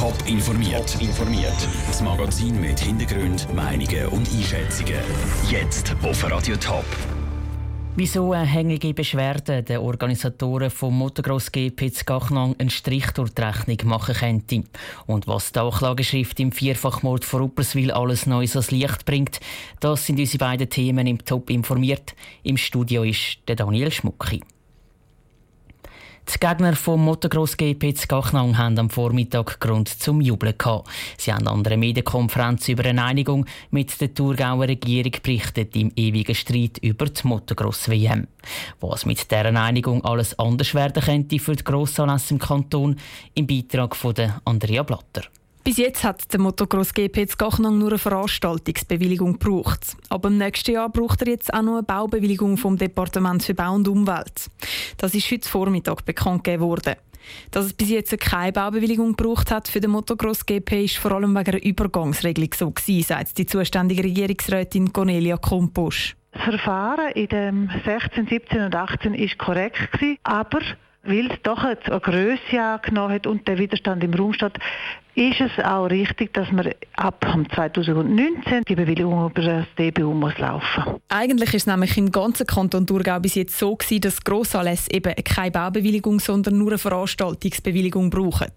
Top informiert. informiert. Das Magazin mit Hintergrund, Meinungen und Einschätzungen. Jetzt auf Radio Top. Wieso hängige Beschwerden den Organisatoren vom Motocross GP Gachnang einen Strich durch die Rechnung machen könnte und was die Anklageschrift im Vierfachmord vor Upperswil alles Neues ans Licht bringt, das sind unsere beiden Themen im Top informiert. Im Studio ist der Daniel Schmucki. Die Gegner vom Motocross GP Gachnang haben am Vormittag Grund zum Jubeln gehabt. Sie haben an einer Medienkonferenz über eine Einigung mit der Thurgauer Regierung berichtet im ewigen Streit über die Motocross WM. Was mit dieser Einigung alles anders werden könnte für die Grossanlässe im Kanton, im Beitrag von Andrea Blatter. Bis jetzt hat der Motocross GP Gachnang nur eine Veranstaltungsbewilligung gebraucht. Aber im nächsten Jahr braucht er jetzt auch noch eine Baubewilligung vom Departement für Bau und Umwelt. Das ist heute Vormittag bekannt gegeben worden. Dass es bis jetzt keine Baubewilligung gebraucht hat für den Motocross GP ist vor allem wegen einer Übergangsregelung so gewesen, sagt die zuständige Regierungsrätin Cornelia Komposch. Das Verfahren in dem 16, 17 und 18 ist korrekt gewesen, aber weil es doch eine Größe angenommen hat und der Widerstand im Raum steht, ist es auch richtig, dass man ab 2019 die Bewilligung über das DBU muss laufen Eigentlich ist es nämlich im ganzen Kanton Thurgau bis jetzt so gewesen, dass Grossanlässe eben keine Baubewilligung, sondern nur eine Veranstaltungsbewilligung brauchen.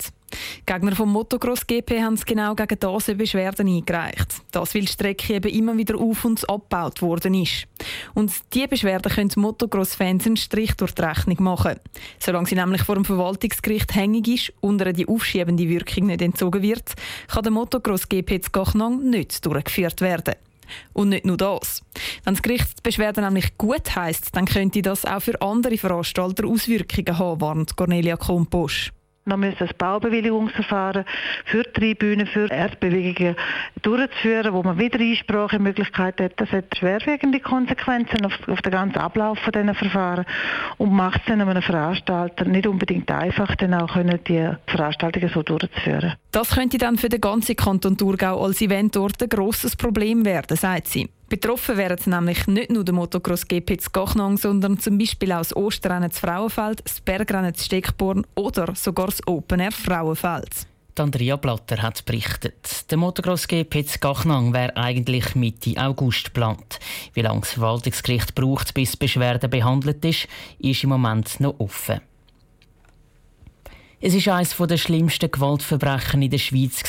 Gegner vom Motocross GP haben es genau gegen diese Beschwerden eingereicht. Das, weil die Strecke eben immer wieder auf- und abgebaut worden ist. Und diese Beschwerden können Motocross-Fans einen Strich durch die Rechnung machen. Solange sie nämlich vor dem Verwaltungsgericht hängig ist und ihr die aufschiebende Wirkung nicht entzogen wird, kann der Motocross GP zu Gachnang nicht durchgeführt werden. Und nicht nur das. Wenn das Gericht die Beschwerde nämlich gut heisst, dann könnte das auch für andere Veranstalter Auswirkungen haben, warnt Cornelia Komposch noch müssen das Baubewilligungsverfahren für die Tribüne, für Erdbewegungen durchzuführen, wo man wieder Einsprachemöglichkeiten hat. Das hat schwerwiegende Konsequenzen auf, auf den ganzen Ablauf von diesen Verfahren und macht es dann einem Veranstalter nicht unbedingt einfach, dann auch können die Veranstaltungen so durchzuführen. Das könnte dann für den ganzen Kanton Thurgau als Event dort ein grosses Problem werden, sagt sie. Betroffen wären nämlich nicht nur der Motocross GP Gachnang, sondern zum Beispiel auch das Osterrennen zu Frauenfeld, das Bergrennen zu Steckborn oder sogar das Open Air Frauenfeld. Andrea Blatter hat berichtet. Der Motocross GP Gachnang wäre eigentlich Mitte August geplant. Wie lange das Verwaltungsgericht braucht, bis die Beschwerde behandelt ist, ist im Moment noch offen. Es ist eines der schlimmsten Gewaltverbrechen in der Schweiz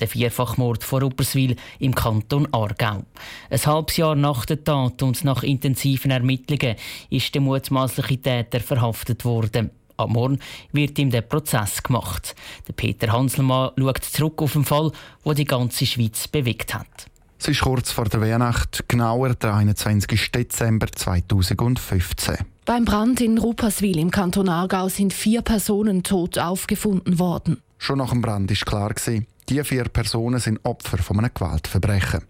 der Vierfachmord vor Upperswil im Kanton Aargau. Ein halbes Jahr nach der Tat und nach intensiven Ermittlungen ist der mutmaßliche Täter verhaftet worden. Am Morgen wird ihm der Prozess gemacht. Der Peter Hanselmann schaut zurück auf den Fall, wo die ganze Schweiz bewegt hat. Es ist kurz vor der Weihnacht, genauer der 21. Dezember 2015. Beim Brand in Rupperswil im Kanton Aargau sind vier Personen tot aufgefunden worden. Schon nach dem Brand ist klar gewesen, die vier Personen sind Opfer von einem Gewaltverbrechen.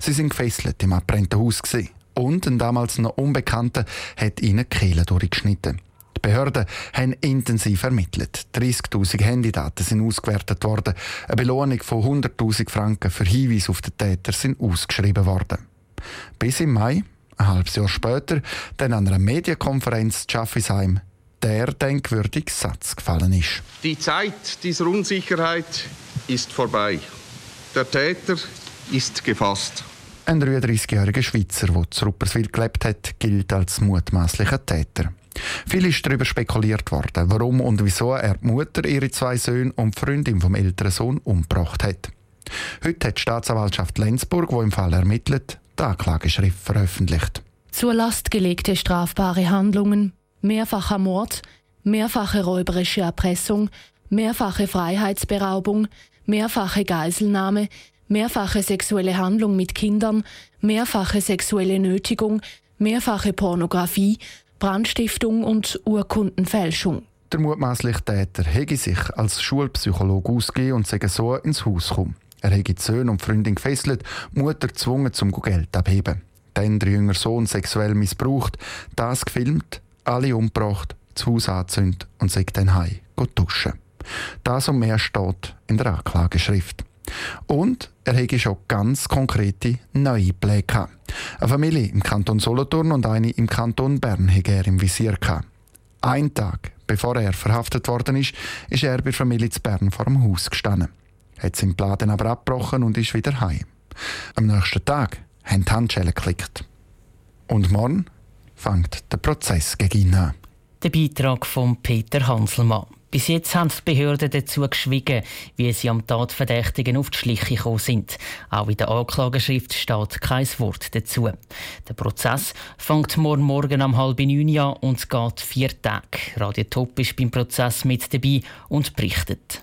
Sie sind gefesselt im abbrennten Haus gewesen. und ein damals noch Unbekannter hat ihnen die Kehle durchgeschnitten. Die Behörden haben intensiv ermittelt. 30.000 Handydaten sind ausgewertet worden. Eine Belohnung von 100.000 Franken für Hinweise auf den Täter sind ausgeschrieben worden. Bis im Mai ein halbes Jahr später, dann an einer Medienkonferenz in Schaffisheim, der denkwürdige Satz gefallen ist. Die Zeit dieser Unsicherheit ist vorbei. Der Täter ist gefasst. Ein 33-jähriger Schweizer, der zu Rupperswil gelebt hat, gilt als mutmaßlicher Täter. Viel ist darüber spekuliert worden, warum und wieso er die Mutter, ihre zwei Söhne und die Freundin vom älteren Sohn umgebracht hat. Heute hat die Staatsanwaltschaft Lenzburg, die im Fall ermittelt, die Anklageschrift veröffentlicht. Zur Last gelegte strafbare Handlungen, mehrfacher Mord, mehrfache räuberische Erpressung, mehrfache Freiheitsberaubung, mehrfache Geiselnahme, mehrfache sexuelle Handlung mit Kindern, mehrfache sexuelle Nötigung, mehrfache Pornografie, Brandstiftung und Urkundenfälschung. Der mutmaßliche Täter hege sich als Schulpsychologe ausgegeben und sei so ins Haus gekommen. Er hätte die Söhne und Freundin gefesselt, Mutter gezwungen, zum Geld abheben. Dann der jüngere Sohn sexuell missbraucht, das gefilmt, alle umgebracht, das Haus angezündet und sich dann heim duschen. Das und mehr steht in der Anklageschrift. Und er hätte schon ganz konkrete neue Pläne gehabt. Eine Familie im Kanton Solothurn und eine im Kanton Bern hätte er im Visier gehabt. Ein Tag bevor er verhaftet worden ist, ist er bei der Familie zu Bern vor dem Haus gestanden. Hat seinen Plan aber abgebrochen und ist wieder heim. Am nächsten Tag haben die Handschellen geklickt. Und morgen fängt der Prozess gegen ihn an. Der Beitrag von Peter Hanselmann. Bis jetzt haben die Behörden dazu geschwiegen, wie sie am Tatverdächtigen auf die Schliche gekommen sind. Auch in der Anklageschrift steht kein Wort dazu. Der Prozess fängt morgen Morgen um halb neun an und geht vier Tage. Radio Top ist beim Prozess mit dabei und berichtet.